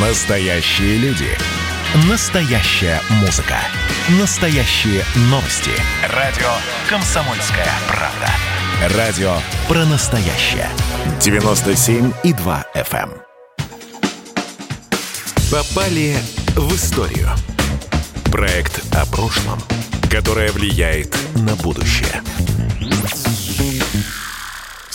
Настоящие люди. Настоящая музыка. Настоящие новости. Радио «Комсомольская правда». Радио про настоящее. 97,2 FM. эм. Попали в историю. Проект о прошлом, которое влияет на будущее.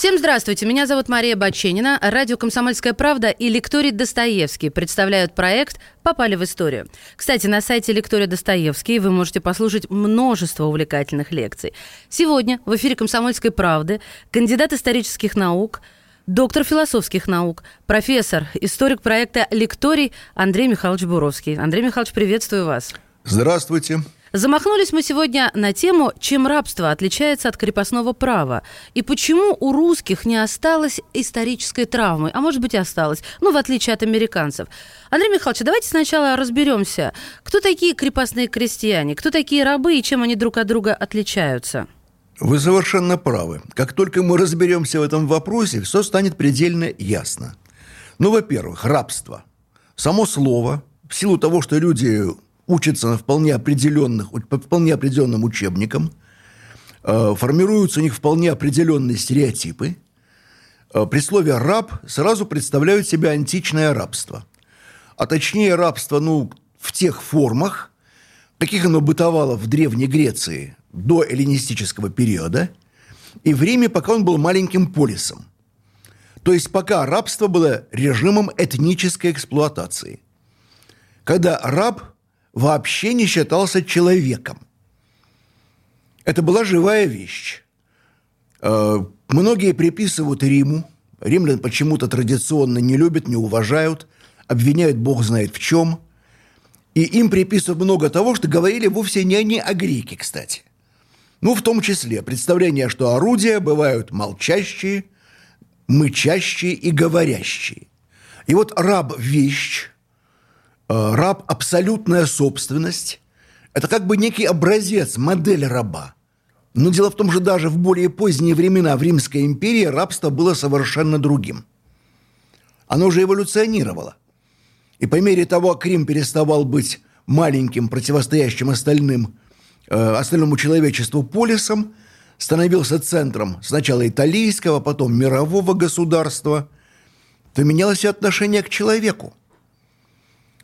Всем здравствуйте, меня зовут Мария Баченина. Радио «Комсомольская правда» и лекторий Достоевский представляют проект «Попали в историю». Кстати, на сайте лектория Достоевский вы можете послушать множество увлекательных лекций. Сегодня в эфире «Комсомольской правды» кандидат исторических наук, доктор философских наук, профессор, историк проекта «Лекторий» Андрей Михайлович Буровский. Андрей Михайлович, приветствую вас. Здравствуйте. Замахнулись мы сегодня на тему, чем рабство отличается от крепостного права и почему у русских не осталось исторической травмы, а может быть и осталось, ну, в отличие от американцев. Андрей Михайлович, давайте сначала разберемся, кто такие крепостные крестьяне, кто такие рабы и чем они друг от друга отличаются. Вы совершенно правы. Как только мы разберемся в этом вопросе, все станет предельно ясно. Ну, во-первых, рабство. Само слово, в силу того, что люди учатся на вполне определенных, по вполне определенным учебникам, э, формируются у них вполне определенные стереотипы. Э, При слове «раб» сразу представляют себе античное рабство. А точнее рабство, ну, в тех формах, каких оно бытовало в Древней Греции до эллинистического периода и в Риме, пока он был маленьким полисом. То есть пока рабство было режимом этнической эксплуатации. Когда раб – вообще не считался человеком. Это была живая вещь. Э, многие приписывают Риму. Римлян почему-то традиционно не любят, не уважают, обвиняют бог знает в чем. И им приписывают много того, что говорили вовсе не они, а греки, кстати. Ну, в том числе представление, что орудия бывают молчащие, мычащие и говорящие. И вот раб – вещь, Э, раб – абсолютная собственность. Это как бы некий образец, модель раба. Но дело в том, что даже в более поздние времена в Римской империи рабство было совершенно другим. Оно уже эволюционировало. И по мере того, как Рим переставал быть маленьким, противостоящим остальным, э, остальному человечеству полисом, становился центром сначала италийского, потом мирового государства, то менялось и отношение к человеку –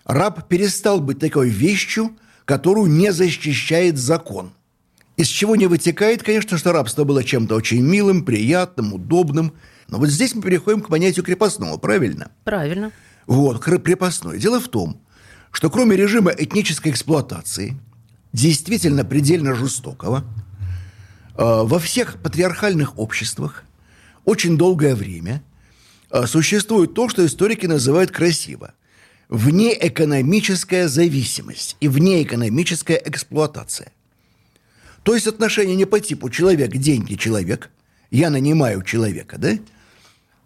раб перестал быть такой вещью, которую не защищает закон. Из чего не вытекает, конечно, что рабство было чем-то очень милым, приятным, удобным. Но вот здесь мы переходим к понятию крепостного, правильно? Правильно. Вот, крепостной. Дело в том, что кроме режима этнической эксплуатации, действительно предельно жестокого, э, во всех патриархальных обществах очень долгое время э, существует то, что историки называют красиво внеэкономическая зависимость и внеэкономическая эксплуатация. То есть отношения не по типу человек, деньги, человек. Я нанимаю человека, да?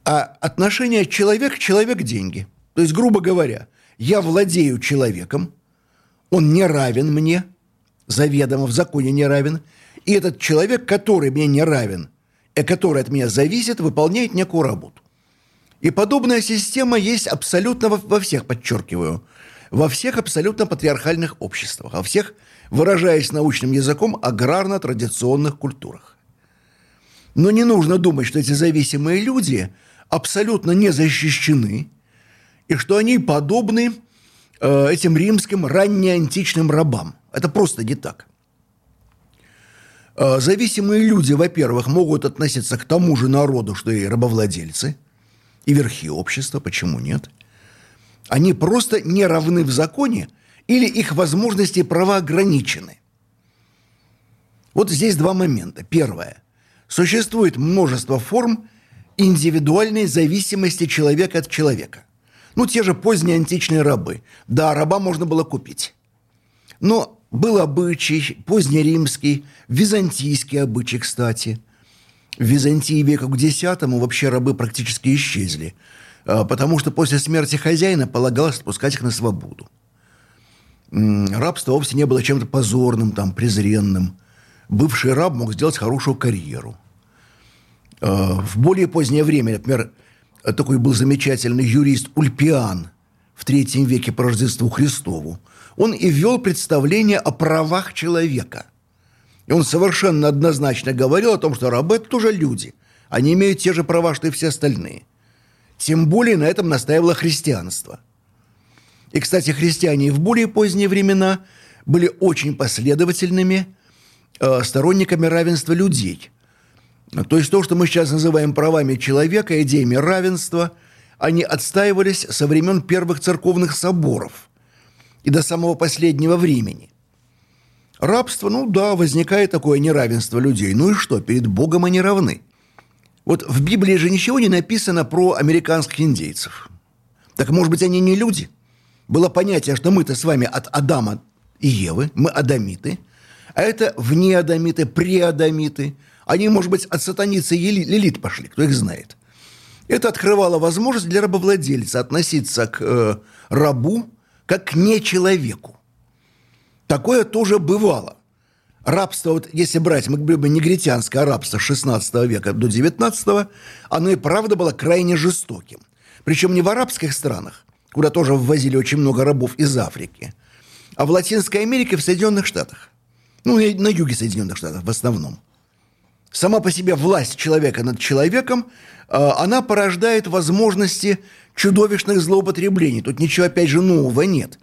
А отношения человек, человек, деньги. То есть, грубо говоря, я владею человеком, он не равен мне, заведомо в законе не равен, и этот человек, который мне не равен, и который от меня зависит, выполняет некую работу. И подобная система есть абсолютно во, во всех, подчеркиваю, во всех абсолютно патриархальных обществах, во всех, выражаясь научным языком, аграрно-традиционных культурах. Но не нужно думать, что эти зависимые люди абсолютно не защищены, и что они подобны э, этим римским раннеантичным рабам. Это просто не так. Э, зависимые люди, во-первых, могут относиться к тому же народу, что и рабовладельцы – и верхи общества, почему нет? Они просто не равны в законе или их возможности и права ограничены. Вот здесь два момента. Первое. Существует множество форм индивидуальной зависимости человека от человека. Ну, те же поздние античные рабы. Да, раба можно было купить. Но был обычай, позднеримский, византийский обычай, кстати – в Византии века к X вообще рабы практически исчезли, а, потому что после смерти хозяина полагалось отпускать их на свободу. Рабство вовсе не было чем-то позорным, там, презренным. Бывший раб мог сделать хорошую карьеру. А, в более позднее время, например, такой был замечательный юрист Ульпиан, в третьем веке по Рождеству Христову, он и ввел представление о правах человека. И он совершенно однозначно говорил о том, что рабы – это тоже люди. Они имеют те же права, что и все остальные. Тем более на этом настаивало христианство. И, кстати, христиане в более поздние времена были очень последовательными э, сторонниками равенства людей. То есть то, что мы сейчас называем правами человека, идеями равенства, они отстаивались со времен первых церковных соборов и до самого последнего времени. Рабство, ну да, возникает такое неравенство людей. Ну и что, перед Богом они равны. Вот в Библии же ничего не написано про американских индейцев. Так может быть, они не люди? Было понятие, что мы-то с вами от Адама и Евы, мы адамиты, а это вне адамиты, преадамиты. Они, может быть, от сатаницы лилит пошли, кто их знает. Это открывало возможность для рабовладельца относиться к э, рабу как к нечеловеку. Такое тоже бывало. Рабство, вот если брать, мы говорим, негритянское рабство 16 века до 19, оно и правда было крайне жестоким. Причем не в арабских странах, куда тоже ввозили очень много рабов из Африки, а в Латинской Америке, в Соединенных Штатах. Ну, на юге Соединенных Штатов в основном. Сама по себе власть человека над человеком, э, она порождает возможности чудовищных злоупотреблений. Тут ничего, опять же, нового нет.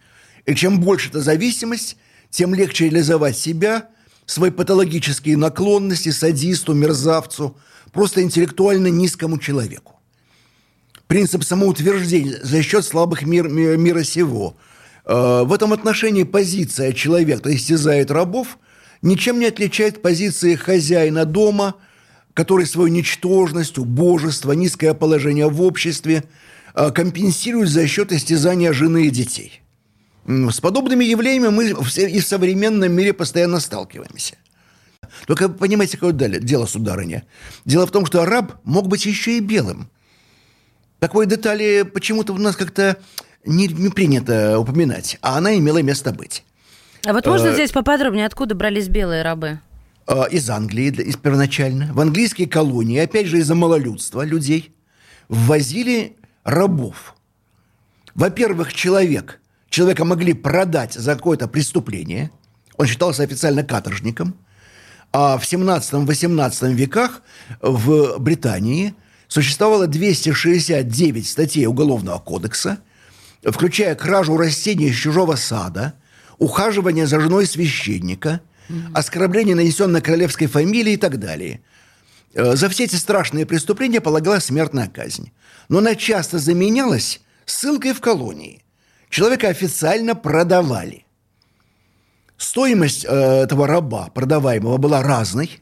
И чем больше эта зависимость, тем легче реализовать себя – свои патологические наклонности садисту, мерзавцу, просто интеллектуально низкому человеку. Принцип самоутверждения за счет слабых мир, мира сего. Э, в этом отношении позиция человека, кто истязает рабов, ничем не отличает позиции хозяина дома, который свою ничтожность, убожество, низкое положение в обществе э, компенсирует за счет истязания жены и детей. С подобными явлениями мы и в современном мире постоянно сталкиваемся. Только понимаете, какое дело, сударыня? Дело в том, что араб мог быть еще и белым. Такой детали почему-то у нас как-то не, не принято упоминать, а она имела место быть. А вот можно а, здесь поподробнее, откуда брались белые рабы? А, из Англии из первоначально. В английские колонии, опять же, из-за малолюдства людей, ввозили рабов. Во-первых, человек – человека могли продать за какое-то преступление, он считался официально каторжником, а в 17-18 веках в Британии существовало 269 статей Уголовного кодекса, включая кражу растений из чужого сада, ухаживание за женой священника, оскорбление, нанесенное королевской фамилии и так далее. Э, за все эти страшные преступления полагалась смертная казнь. Но она часто заменялась ссылкой в колонии – человека официально продавали. Стоимость э, этого раба, продаваемого, была разной.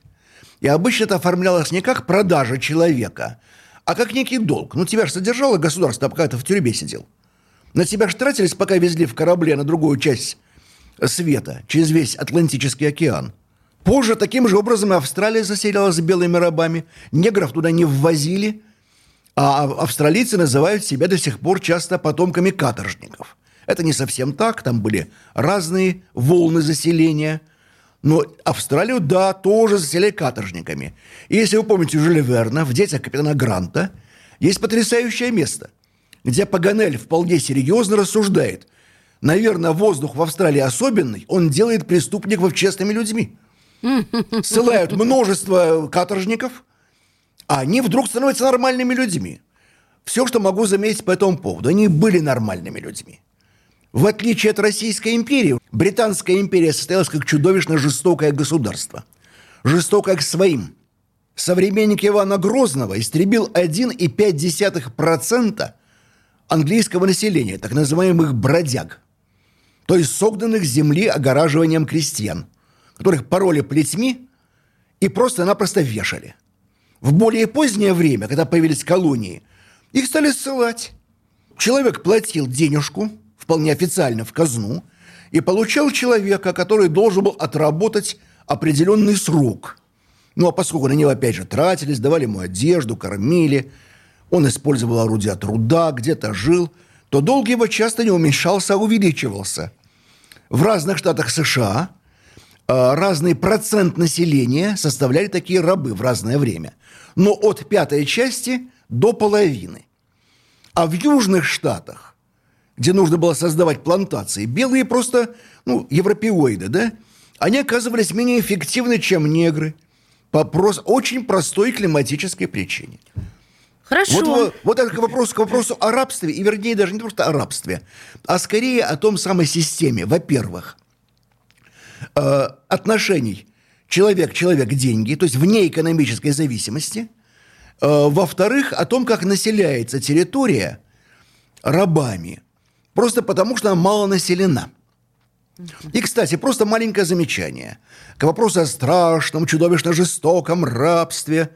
И обычно это оформлялось не как продажа человека, а как некий долг. Ну, тебя же содержало государство, пока ты в тюрьме сидел. На тебя же тратились, пока везли в корабле на другую часть света, через весь Атлантический океан. Позже таким же образом и Австралия заселялась белыми рабами. Негров туда не ввозили, а австралийцы называют себя до сих пор часто потомками каторжников. Это не совсем так, там были разные волны заселения. Но Австралию, да, тоже заселяли каторжниками. И если вы помните Жюля Верна в «Детях капитана Гранта», есть потрясающее место, где Паганель вполне серьезно рассуждает. Наверное, воздух в Австралии особенный, он делает преступников честными людьми. Ссылают множество каторжников, а они вдруг становятся нормальными людьми. Все, что могу заметить по этому поводу, они были нормальными людьми. В отличие от Российской империи, Британская империя состоялась как чудовищно жестокое государство. Жестокое к своим. Современник Ивана Грозного истребил 1,5% английского населения, так называемых бродяг, то есть согнанных с земли огораживанием крестьян, которых пороли плетьми и просто-напросто вешали. В более позднее время, когда появились колонии, их стали ссылать. Человек платил денежку – вполне официально в казну и получал человека, который должен был отработать определенный срок. Ну, а поскольку на него, опять же, тратились, давали ему одежду, кормили, он использовал орудия труда, где-то жил, то долг его часто не уменьшался, а увеличивался. В разных штатах США а, разный процент населения составляли такие рабы в разное время. Но от пятой части до половины. А в южных штатах где нужно было создавать плантации, белые просто, ну, европеоиды, да, они оказывались менее эффективны, чем негры по прос- очень простой климатической причине. Хорошо. Вот, вот, это к вопросу, к вопросу о рабстве, и вернее даже не просто о рабстве, а скорее о том самой системе. Во-первых, э, отношений человек-человек-деньги, то есть вне экономической зависимости. Э, во-вторых, о том, как населяется территория рабами. Просто потому, что она мало населена. И, кстати, просто маленькое замечание. К вопросу о страшном, чудовищно жестоком рабстве.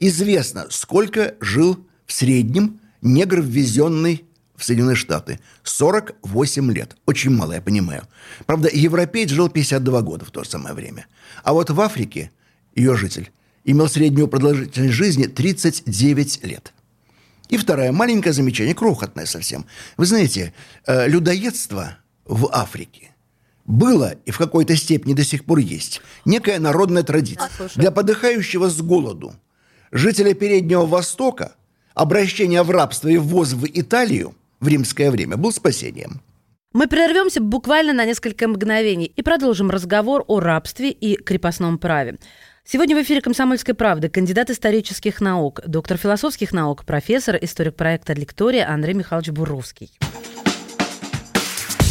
Известно, сколько жил в среднем негр, ввезенный в Соединенные Штаты. 48 лет. Очень мало, я понимаю. Правда, европеец жил 52 года в то же самое время. А вот в Африке ее житель имел среднюю продолжительность жизни 39 лет. И второе, маленькое замечание, крохотное совсем. Вы знаете, э, людоедство в Африке было и в какой-то степени до сих пор есть некая народная традиция. Для подыхающего с голоду жителя Переднего Востока обращение в рабство и ввоз в Италию в римское время был спасением. Мы прервемся буквально на несколько мгновений и продолжим разговор о рабстве и крепостном праве. Сегодня в эфире «Комсомольской правды» кандидат исторических наук, доктор философских наук, профессор, историк проекта «Лектория» Андрей Михайлович Буровский.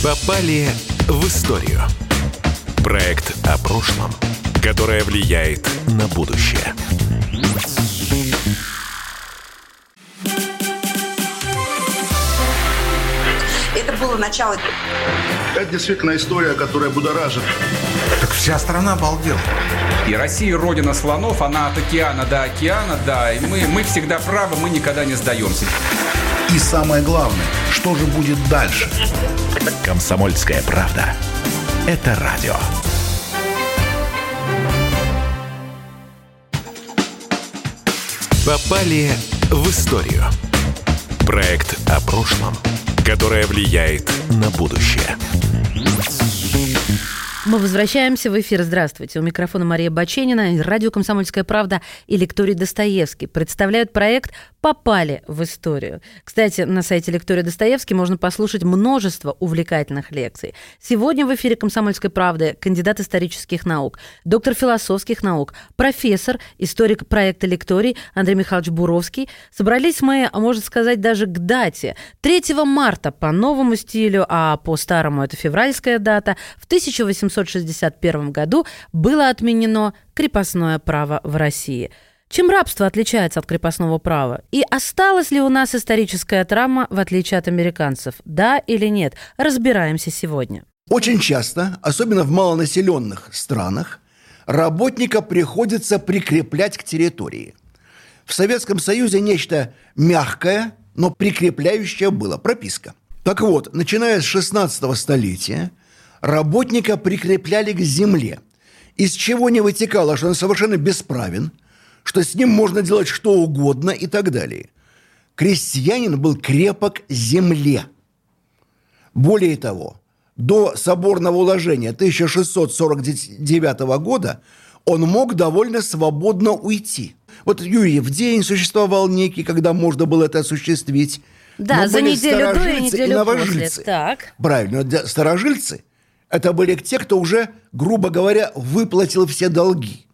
Попали в историю. Проект о прошлом, которое влияет на будущее. Это было начало. Это действительно история, которая будоражит. Вся страна обалдела. И Россия родина слонов, она от океана до океана, да, и мы, мы всегда правы, мы никогда не сдаемся. И самое главное, что же будет дальше? Комсомольская правда. Это радио. Попали в историю. Проект о прошлом, которое влияет на будущее. Мы возвращаемся в эфир. Здравствуйте. У микрофона Мария Баченина. Радио «Комсомольская правда» и лекторий Достоевский представляют проект «Попали в историю». Кстати, на сайте лектория Достоевский можно послушать множество увлекательных лекций. Сегодня в эфире «Комсомольской правды» кандидат исторических наук, доктор философских наук, профессор, историк проекта «Лекторий» Андрей Михайлович Буровский. Собрались мы, можно сказать, даже к дате. 3 марта по новому стилю, а по старому это февральская дата, в 1800 1861 году было отменено крепостное право в России. Чем рабство отличается от крепостного права? И осталась ли у нас историческая травма, в отличие от американцев? Да или нет? Разбираемся сегодня. Очень часто, особенно в малонаселенных странах, работника приходится прикреплять к территории. В Советском Союзе нечто мягкое, но прикрепляющее было – прописка. Так вот, начиная с 16 столетия – работника прикрепляли к земле, из чего не вытекало, что он совершенно бесправен, что с ним можно делать что угодно и так далее. Крестьянин был крепок земле. Более того, до соборного уложения 1649 года он мог довольно свободно уйти. Вот Юрьев день существовал некий, когда можно было это осуществить. Да, Но за неделю до и неделю после. Так. Правильно, старожильцы – это были те, кто уже, грубо говоря, выплатил все долги.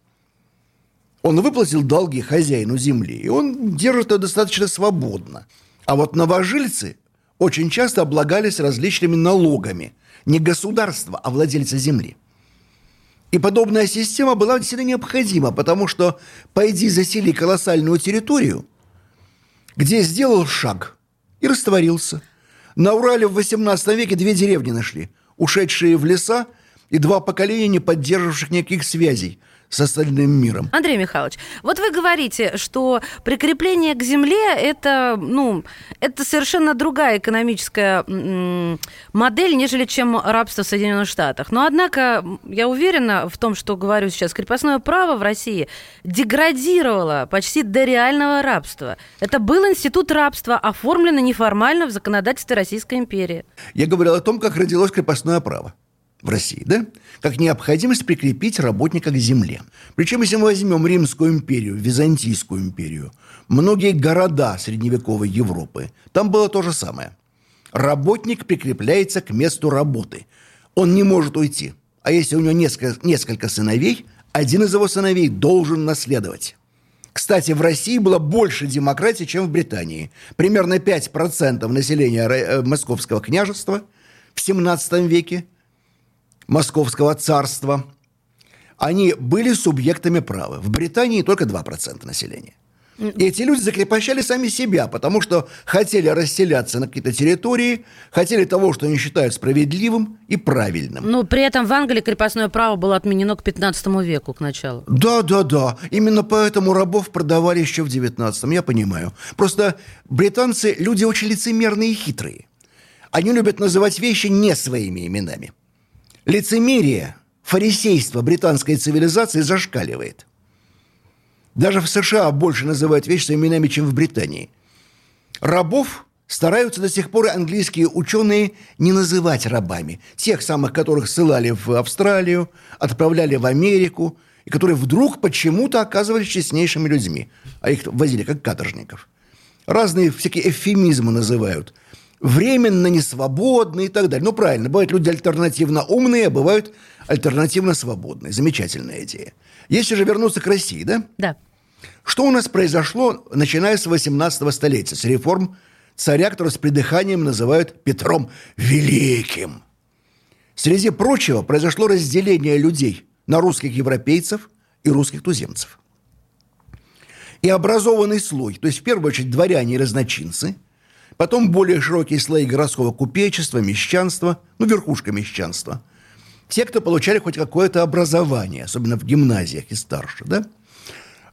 Он выплатил долги хозяину земли, и он держит это достаточно свободно. А вот новожильцы очень часто облагались различными налогами. Не государство, а владельцы земли. И подобная система была действительно необходима, потому что пойди засели колоссальную территорию, где сделал шаг и растворился. На Урале в 18 веке две деревни нашли – ушедшие в леса и два поколения, не поддерживавших никаких связей с остальным миром. Андрей Михайлович, вот вы говорите, что прикрепление к земле это, ну, это совершенно другая экономическая модель, нежели чем рабство в Соединенных Штатах. Но однако я уверена в том, что говорю сейчас, крепостное право в России деградировало почти до реального рабства. Это был институт рабства, оформленный неформально в законодательстве Российской империи. Я говорил о том, как родилось крепостное право в России, да? Как необходимость прикрепить работника к земле. Причем, если мы возьмем Римскую империю, Византийскую империю, многие города средневековой Европы, там было то же самое. Работник прикрепляется к месту работы. Он не может уйти. А если у него несколько, несколько сыновей, один из его сыновей должен наследовать. Кстати, в России было больше демократии, чем в Британии. Примерно 5% населения э, Московского княжества в 17 веке, Московского царства, они были субъектами права. В Британии только 2% населения. И эти люди закрепощали сами себя, потому что хотели расселяться на какие-то территории, хотели того, что они считают справедливым и правильным. Ну, при этом в Англии крепостное право было отменено к 15 веку, к началу. Да, да, да. Именно поэтому рабов продавали еще в 19 я понимаю. Просто британцы люди очень лицемерные и хитрые. Они любят называть вещи не своими именами. Лицемерие, фарисейство британской цивилизации зашкаливает – даже в США больше называют вещи именами, чем в Британии. Рабов стараются до сих пор английские ученые не называть рабами. Тех самых, которых ссылали в Австралию, отправляли в Америку, и которые вдруг почему-то оказывались честнейшими людьми, а их возили как каторжников. Разные всякие эвфемизмы называют. Временно несвободные и так далее. Ну, правильно, бывают люди альтернативно умные, а бывают альтернативно свободные. Замечательная идея. Если же вернуться к России, да? Да. Что у нас произошло, начиная с 18 столетия, с реформ царя, который с придыханием называют Петром Великим? Среди прочего произошло разделение людей на русских европейцев и русских туземцев. И образованный слой, то есть в первую очередь дворяне и разночинцы, потом более широкие слои городского купечества, мещанства, ну, верхушка мещанства – те, кто получали хоть какое-то образование, особенно в гимназиях и старше, да,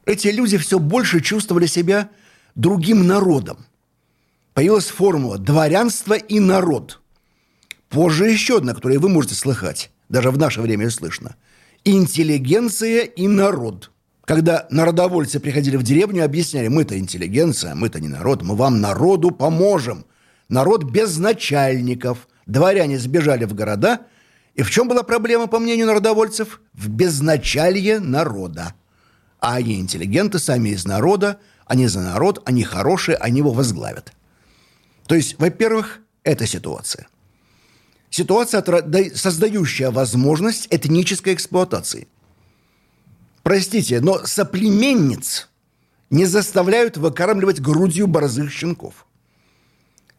эти люди все больше чувствовали себя другим народом. Появилась формула «дворянство и народ». Позже еще одна, которую вы можете слыхать, даже в наше время слышно. «Интеллигенция и народ». Когда народовольцы приходили в деревню, объясняли, мы-то интеллигенция, мы-то не народ, мы вам народу поможем. Народ без начальников. Дворяне сбежали в города – и в чем была проблема, по мнению народовольцев? В безначалье народа. А они интеллигенты, сами из народа, они за народ, они хорошие, они его возглавят. То есть, во-первых, это ситуация. Ситуация, создающая возможность этнической эксплуатации. Простите, но соплеменниц не заставляют выкармливать грудью борзых щенков.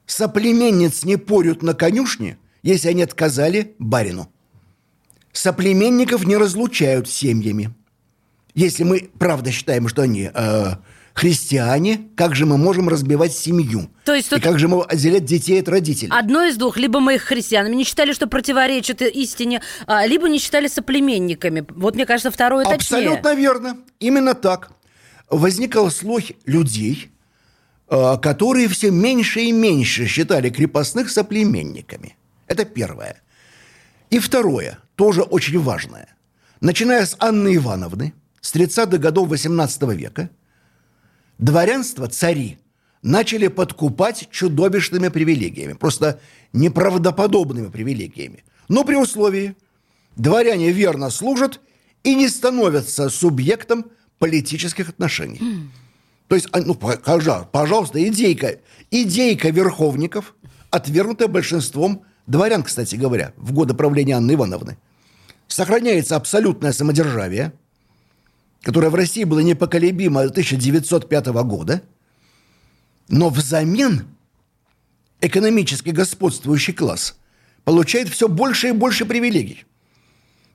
Соплеменниц не порют на конюшне – если они отказали барину. Соплеменников не разлучают семьями. Если мы правда считаем, что они э, христиане, как же мы можем разбивать семью? То есть тут... И как же мы отделять детей от родителей? Одно из двух. Либо мы их христианами не считали, что противоречит истине, а, либо не считали соплеменниками. Вот мне кажется, второе точнее. Абсолютно верно. Именно так. Возникал слой людей, э, которые все меньше и меньше считали крепостных соплеменниками. Это первое. И второе, тоже очень важное. Начиная с Анны Ивановны, с 30-х годов XVIII века, дворянство, цари, начали подкупать чудовищными привилегиями, просто неправдоподобными привилегиями. Но при условии, дворяне верно служат и не становятся субъектом политических отношений. Mm. То есть, а, ну, пожалуйста, идейка, идейка верховников, отвергнутая большинством дворян, кстати говоря, в годы правления Анны Ивановны, сохраняется абсолютное самодержавие, которое в России было непоколебимо до 1905 года, но взамен экономически господствующий класс получает все больше и больше привилегий.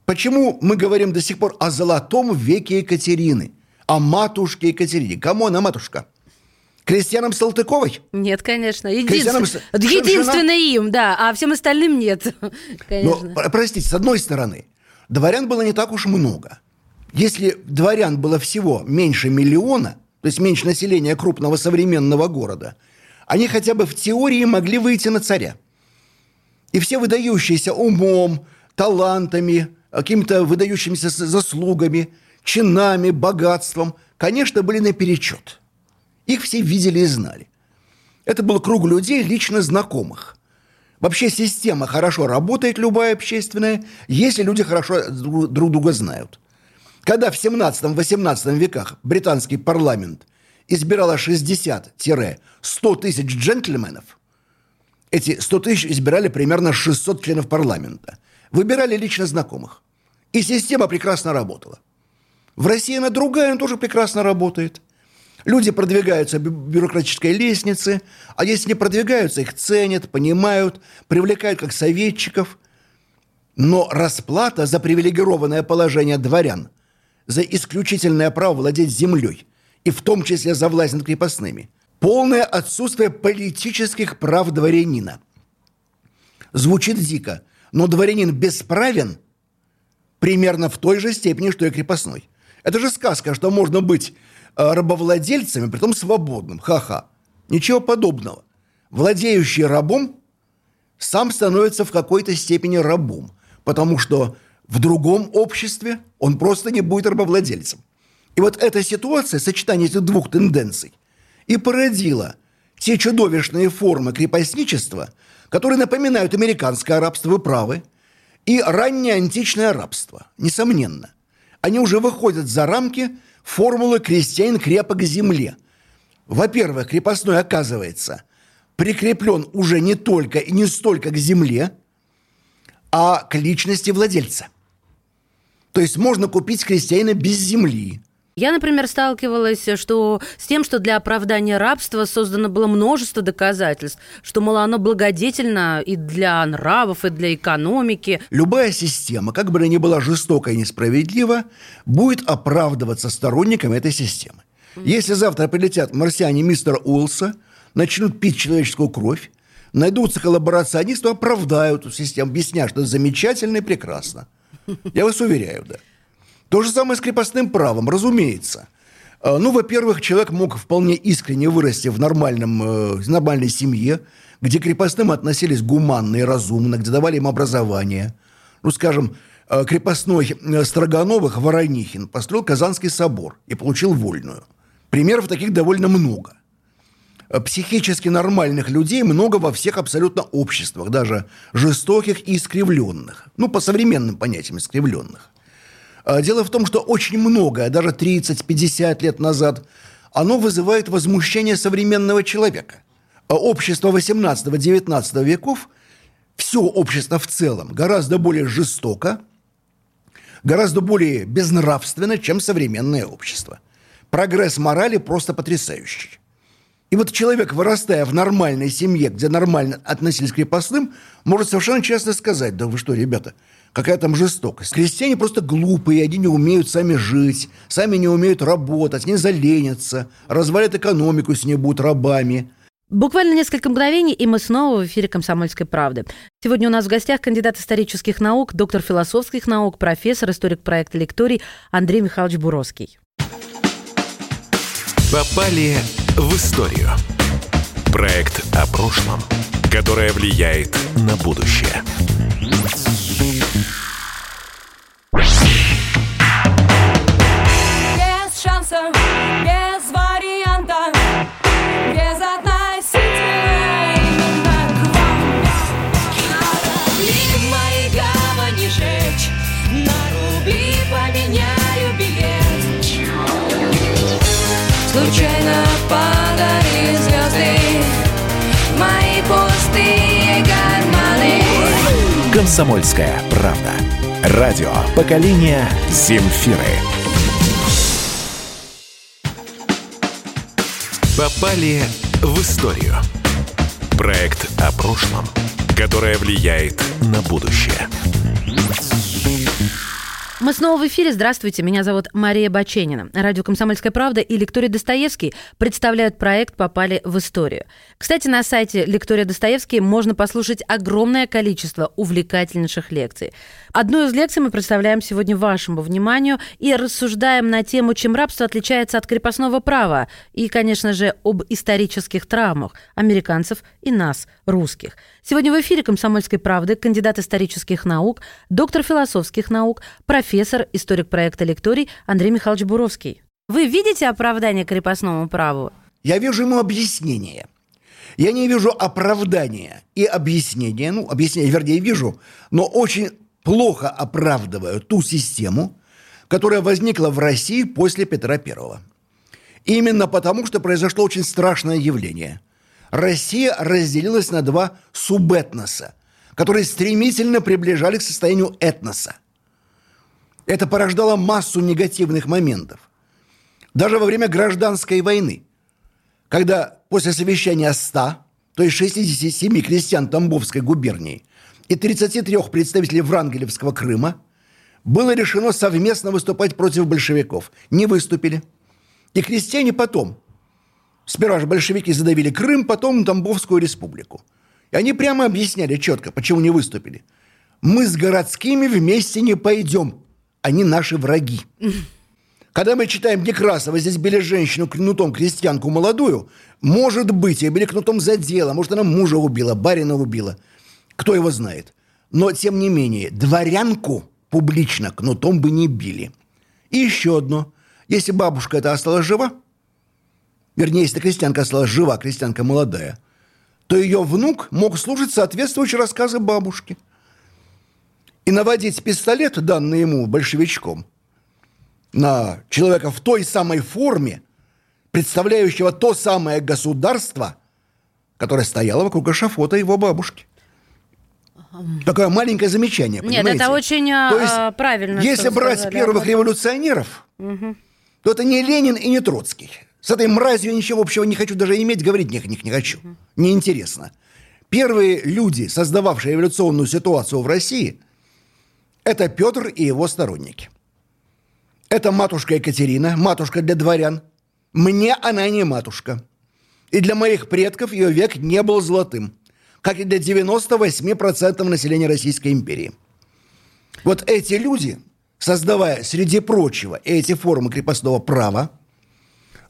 Почему мы говорим до сих пор о золотом веке Екатерины, о матушке Екатерине? Кому она матушка? Крестьянам Салтыковой? Нет, конечно. Единствен... Единственное им, да, а всем остальным нет. Конечно. Но, простите, с одной стороны, дворян было не так уж много. Если дворян было всего меньше миллиона, то есть меньше населения крупного современного города, они хотя бы в теории могли выйти на царя. И все выдающиеся умом, талантами, какими-то выдающимися заслугами, чинами, богатством, конечно, были наперечет. Их все видели и знали. Это был круг людей, лично знакомых. Вообще система хорошо работает, любая общественная, если люди хорошо друг друга знают. Когда в 17-18 веках британский парламент избирало 60-100 тысяч джентльменов, Эти 100 тысяч избирали примерно 600 членов парламента. Выбирали лично знакомых. И система прекрасно работала. В России она другая, она тоже прекрасно работает. Люди продвигаются бюрократической лестнице, а если не продвигаются, их ценят, понимают, привлекают как советчиков. Но расплата за привилегированное положение дворян, за исключительное право владеть землей, и в том числе за власть над крепостными, полное отсутствие политических прав дворянина. Звучит дико, но дворянин бесправен примерно в той же степени, что и крепостной. Это же сказка, что можно быть э, рабовладельцами, притом свободным. Ха-ха. Ничего подобного. Владеющий рабом сам становится в какой-то степени рабом, потому что в другом обществе он просто не будет рабовладельцем. И вот эта ситуация, сочетание этих двух тенденций, и породила те чудовищные формы крепостничества, которые напоминают американское рабство, вы правы, и раннее античное рабство, несомненно они уже выходят за рамки формулы «крестьянин крепок земле». Во-первых, крепостной оказывается прикреплен уже не только и не столько к земле, а к личности владельца. То есть можно купить крестьянина без земли – я, например, сталкивалась что, с тем, что для оправдания рабства создано было множество доказательств, что, мол, оно благодетельно и для нравов, и для экономики. Любая система, как бы она ни была жестока и несправедлива, будет оправдываться сторонниками этой системы. Если завтра прилетят марсиане мистера Уилса, начнут пить человеческую кровь, найдутся коллаборационисты, оправдают эту систему, объясняя, что это замечательно и прекрасно. Я вас уверяю, да. То же самое с крепостным правом, разумеется. А, ну, во-первых, человек мог вполне искренне вырасти в нормальном, э, нормальной семье, где крепостным относились гуманно и разумно, где давали им образование. Ну, скажем, э, крепостной э, Строгановых Воронихин построил Казанский собор и получил вольную. Примеров таких довольно много. Психически нормальных людей много во всех абсолютно обществах, даже жестоких и искривленных. Ну, по современным понятиям искривленных. А, дело в том, что очень многое, даже 30-50 лет назад, оно вызывает возмущение современного человека. А общество 18-19 веков, все общество в целом, гораздо более жестоко, гораздо более безнравственно, чем современное общество. Прогресс морали просто потрясающий. И вот человек, вырастая в нормальной семье, где нормально относились к крепостным, может совершенно честно сказать, да вы что, ребята, какая там жестокость. Крестьяне просто глупые, они не умеют сами жить, сами не умеют работать, не заленятся, развалят экономику, с ней будут рабами. Буквально несколько мгновений, и мы снова в эфире «Комсомольской правды». Сегодня у нас в гостях кандидат исторических наук, доктор философских наук, профессор, историк проекта «Лекторий» Андрей Михайлович Буровский. Попали в историю. Проект о прошлом, которое влияет на будущее. Комсомольская правда. Радио поколения Земфиры. Попали в историю. Проект о прошлом, которое влияет на будущее. Мы снова в эфире. Здравствуйте, меня зовут Мария Баченина. Радио «Комсомольская правда» и Лектория Достоевский представляют проект «Попали в историю». Кстати, на сайте Лектория Достоевский можно послушать огромное количество увлекательнейших лекций. Одну из лекций мы представляем сегодня вашему вниманию и рассуждаем на тему, чем рабство отличается от крепостного права и, конечно же, об исторических травмах американцев и нас, русских. Сегодня в эфире «Комсомольской правды» кандидат исторических наук, доктор философских наук, профессор, историк проекта «Лекторий» Андрей Михайлович Буровский. Вы видите оправдание крепостному праву? Я вижу ему объяснение. Я не вижу оправдания и объяснения. Ну, объяснение, вернее, вижу, но очень плохо оправдываю ту систему, которая возникла в России после Петра Первого. Именно потому, что произошло очень страшное явление. Россия разделилась на два субэтноса, которые стремительно приближались к состоянию этноса. Это порождало массу негативных моментов. Даже во время гражданской войны, когда после совещания 100, то есть 67 крестьян Тамбовской губернии и 33 представителей Врангелевского Крыма, было решено совместно выступать против большевиков. Не выступили. И крестьяне потом, сперва же большевики задавили Крым, потом Тамбовскую республику. И они прямо объясняли четко, почему не выступили. Мы с городскими вместе не пойдем. Они наши враги. Когда мы читаем Некрасова, здесь били женщину кнутом, крестьянку молодую, может быть, ее били кнутом за дело, может, она мужа убила, барина убила. Кто его знает. Но, тем не менее, дворянку публично кнутом бы не били. И еще одно. Если бабушка эта осталась жива, вернее, если крестьянка осталась жива, крестьянка молодая, то ее внук мог слушать соответствующие рассказы бабушки. И наводить пистолет, данный ему большевичком, на человека в той самой форме, представляющего то самое государство, которое стояло вокруг эшафота его бабушки. Такое маленькое замечание, Нет, понимаете? это очень а, То есть, а, правильно. Если брать сказали, первых Антон. революционеров, то это не Ленин и не Троцкий. С этой мразью я ничего общего не хочу даже иметь, говорить них, них не хочу. Неинтересно. Первые люди, создававшие революционную ситуацию в России, это Петр и его сторонники. Это матушка Екатерина, матушка для дворян. Мне она не матушка. И для моих предков ее век не был золотым, как и для 98% населения Российской империи. Вот эти люди, создавая, среди прочего, эти формы крепостного права,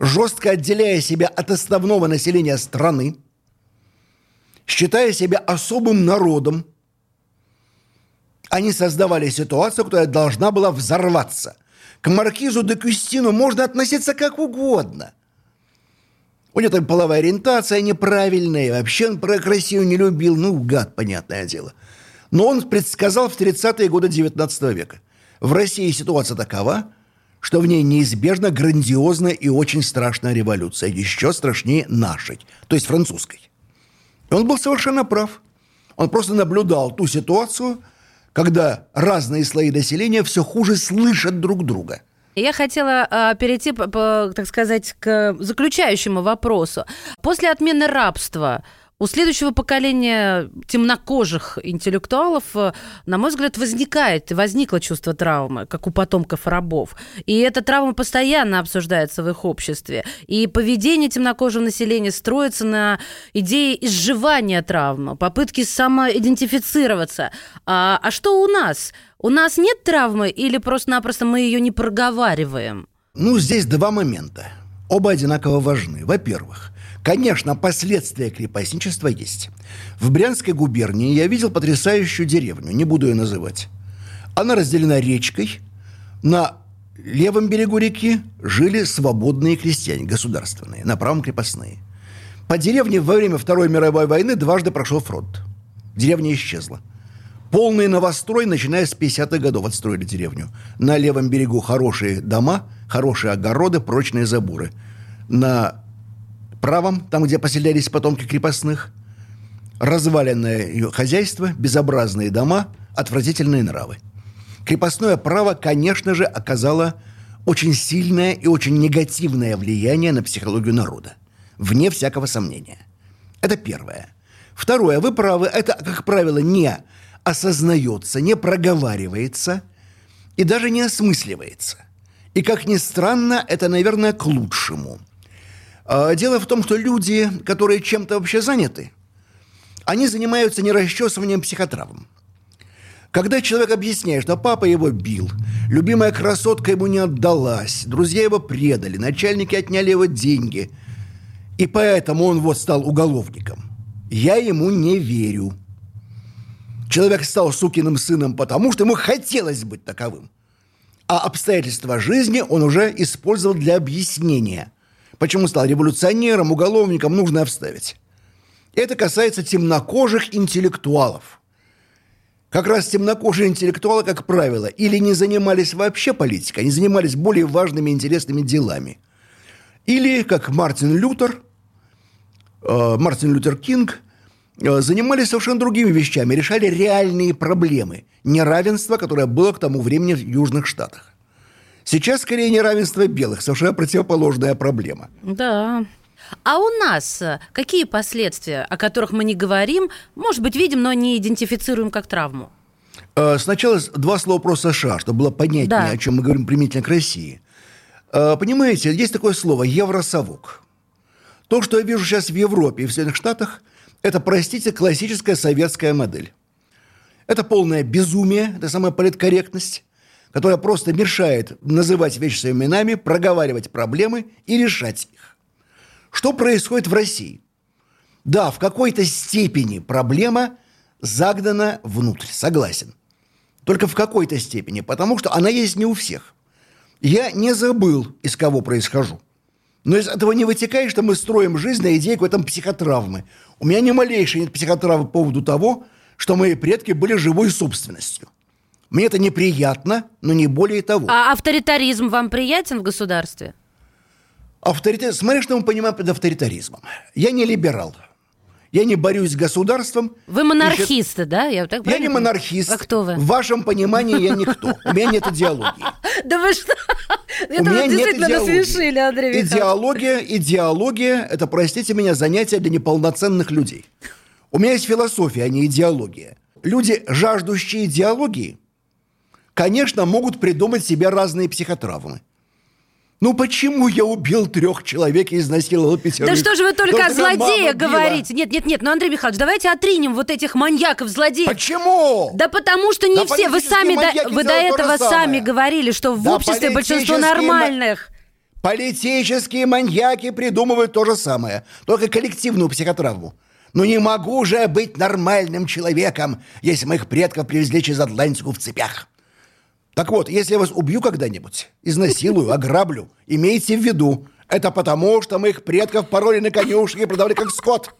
жестко отделяя себя от основного населения страны, считая себя особым народом, они создавали ситуацию, которая должна была взорваться. К маркизу де Кюстину можно относиться как угодно. У него там половая ориентация неправильная, вообще он про Россию не любил, ну, гад, понятное дело. Но он предсказал в 30-е годы 19 века. В России ситуация такова, что в ней неизбежна грандиозная и очень страшная революция, еще страшнее нашей, то есть французской. И он был совершенно прав. Он просто наблюдал ту ситуацию, когда разные слои населения все хуже слышат друг друга. Я хотела а, перейти, по- по, так сказать, к заключающему вопросу. После отмены рабства у следующего поколения темнокожих интеллектуалов, э, на мой взгляд, возникает, возникло чувство травмы, как у потомков рабов. И эта травма постоянно обсуждается в их обществе. И поведение темнокожего населения строится на идее изживания травмы, попытки самоидентифицироваться. А, а что у нас? У нас нет травмы или просто-напросто мы ее не проговариваем? Ну, здесь два момента. Оба одинаково важны. Во-первых, конечно, последствия крепостничества есть. В Брянской губернии я видел потрясающую деревню, не буду ее называть. Она разделена речкой. На левом берегу реки жили свободные крестьяне, государственные, на правом крепостные. По деревне во время Второй мировой войны дважды прошел фронт. Деревня исчезла. Полный новострой, начиная с 50-х годов, отстроили деревню. На левом берегу хорошие дома, хорошие огороды, прочные заборы. На правом, там, где поселялись потомки крепостных, разваленное хозяйство, безобразные дома, отвратительные нравы. Крепостное право, конечно же, оказало очень сильное и очень негативное влияние на психологию народа. Вне всякого сомнения. Это первое. Второе, вы правы, это, как правило, не осознается, не проговаривается и даже не осмысливается. И, как ни странно, это, наверное, к лучшему. А, Дело в том, что люди, которые чем-то вообще заняты, они занимаются не расчесыванием психотравм. Когда человек объясняет, что папа его бил, любимая красотка ему не отдалась, друзья его предали, начальники отняли его деньги, и поэтому он вот стал уголовником, я ему не верю. Человек стал сукиным сыном потому, что ему хотелось быть таковым. А обстоятельства жизни он уже использовал для объяснения. Почему стал революционером, уголовником, нужно обставить. Это касается темнокожих интеллектуалов. Как раз темнокожие интеллектуалы, как правило, или не занимались вообще политикой, они занимались более важными интересными делами. Или, как Мартин Лютер, э, Мартин Лютер Кинг э, занимались совершенно другими вещами, решали реальные проблемы неравенства, которое было к тому времени в Южных Штатах. Сейчас скорее неравенство белых, совершенно противоположная проблема. Да. А у нас э, какие последствия, о которых мы не говорим, может быть, видим, но не идентифицируем как травму? Э, Сначала два слова про США, чтобы было понятнее, Да. о чем мы говорим применительно к России. Э, Понимаете, есть такое слово «евросовок». То, что я вижу сейчас в Европе и в Соединенных Штатах, это, простите, классическая советская модель. Это полное безумие, это самая политкорректность, которая просто мешает называть вещи своими именами, проговаривать проблемы и решать их. Что происходит в России? Да, в какой-то степени проблема загнана внутрь, согласен. Только в какой-то степени, потому что она есть не у всех. Я не забыл, из кого происхожу. Но из этого не вытекает, что мы строим жизнь на идее какой-то психотравмы. У меня ни малейшей нет психотравмы по поводу того, что мои предки были живой собственностью. Мне это неприятно, но не более того. А авторитаризм вам приятен в государстве? Авторитет... Смотри, что мы понимаем под авторитаризмом. Я не либерал. Я не борюсь с государством. Вы монархисты, да? Я, так Я не монархист. А кто вы? В вашем понимании я никто. У меня нет идеологии. Да вы что? Это вы действительно насмешили, Андрей. Идеология, идеология – это, простите меня, занятие для неполноценных людей. У меня есть философия, а не идеология. Люди, жаждущие идеологии, конечно, могут придумать себе разные психотравмы. Ну почему я убил трех человек и изнасиловал пятерых? Да что же вы только о злодеях говорите? Нет, нет, нет, ну, Андрей Михайлович, давайте отринем вот этих маньяков, злодеев. Почему? Да потому что не Да все. Вы сами до, вы до этого сами говорили, что в Да обществе большинство нормальных. Политические маньяки придумывают то же самое, только коллективную психотравму. Но не могу же быть нормальным человеком, если моих предков привезли через Атлантику в цепях. Так вот, если я вас убью когда-нибудь, изнасилую, ограблю, имейте в виду, это потому, что моих предков пороли на конюшне и продавали как скот.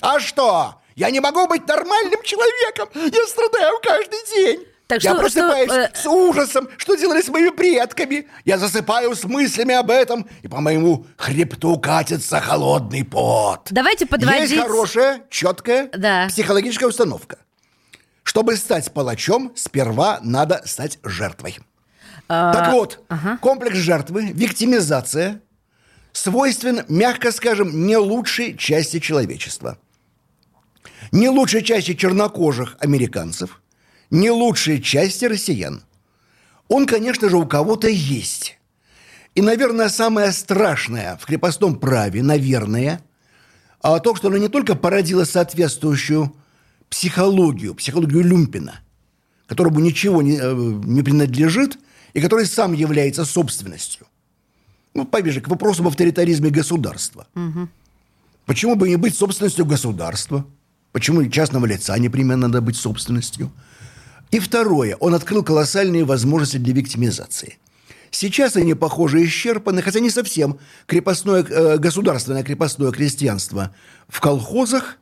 А что? Я не могу быть нормальным человеком. Я страдаю каждый день. Так я что- просыпаюсь что, э, с ужасом, что делали с моими предками. Я засыпаю с мыслями об этом, и по моему хребту катится холодный пот. Давайте подводить- Есть хорошая, четкая Да. психологическая установка. Чтобы стать палачом, сперва надо стать жертвой. так вот, комплекс жертвы, виктимизация свойствен, мягко скажем, не лучшей части человечества. Не лучшей части чернокожих американцев, не лучшей части россиян. Он, конечно же, у кого-то есть. И, наверное, самое страшное в крепостном праве, наверное, а то, что оно не только породило соответствующую психологию, психологию Люмпина, которому ничего не, э, не принадлежит и который сам является собственностью. Ну, поближе к вопросу об авторитаризме государства. Почему бы не быть собственностью государства? Почему частного лица непременно надо быть собственностью? И второе, он открыл колоссальные возможности для виктимизации. Сейчас они, похоже, исчерпаны, хотя не совсем. Крепостное, э, государственное крепостное крестьянство в колхозах,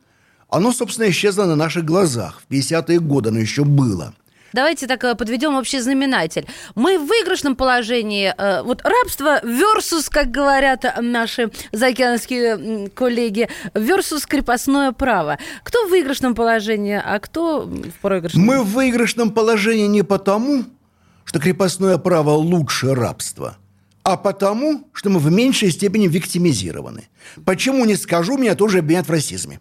оно, собственно, исчезло на наших глазах. В 50-е годы оно еще было. Давайте так э, подведем общий знаменатель. Мы в выигрышном положении. э, Вот рабство versus, как говорят наши заокеанские коллеги, versus крепостное право. Кто в выигрышном положении, а кто в проигрышном? Мы в выигрышном положении не потому, что крепостное право лучше рабства, а потому, что мы в меньшей степени виктимизированы. Почему не скажу, меня тоже обвинят в расизме.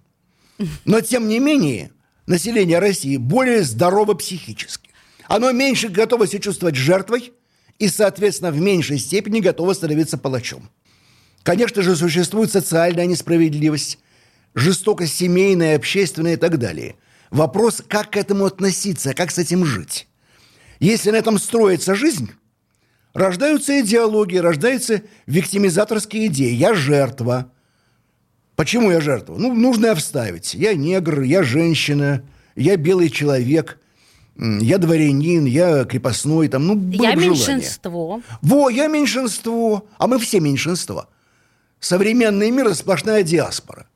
Но, тем не менее, население России более здорово психически. Оно меньше готово себя чувствовать жертвой и, соответственно, в меньшей степени готово становиться палачом. Конечно же, существует социальная несправедливость, жестокость семейная, общественная и так далее. Вопрос, как к этому относиться, как с этим жить. Если на этом строится жизнь, рождаются идеологии, рождаются виктимизаторские идеи. Я жертва. Почему я жертва? Ну, нужно я вставить. Я негр, я женщина, я белый человек, я дворянин, я крепостной. Там, ну, Я бы желание. меньшинство. Во, я меньшинство, а мы все меньшинство. Современный мир – это сплошная диаспора.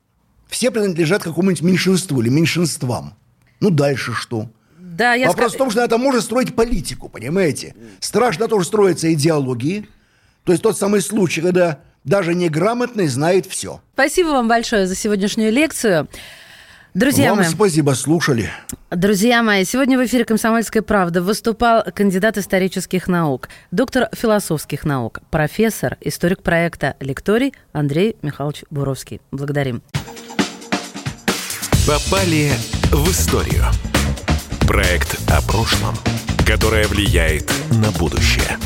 Все принадлежат какому-нибудь меньшинству или меньшинствам. Ну, дальше что? Да, я Вопрос ска- в том, что на это можно строить политику, понимаете? Страшно тоже строятся идеологии. То есть тот самый случай, когда Даже неграмотный знает все. Спасибо вам большое за сегодняшнюю лекцию. Друзья Вам мои, спасибо, слушали. друзья мои, сегодня в эфире «Комсомольская правда» выступал кандидат исторических наук, доктор философских наук, профессор, историк проекта «Лекторий» Андрей Михайлович Буровский. Благодарим. Попали в историю. Проект о прошлом, которое влияет на будущее.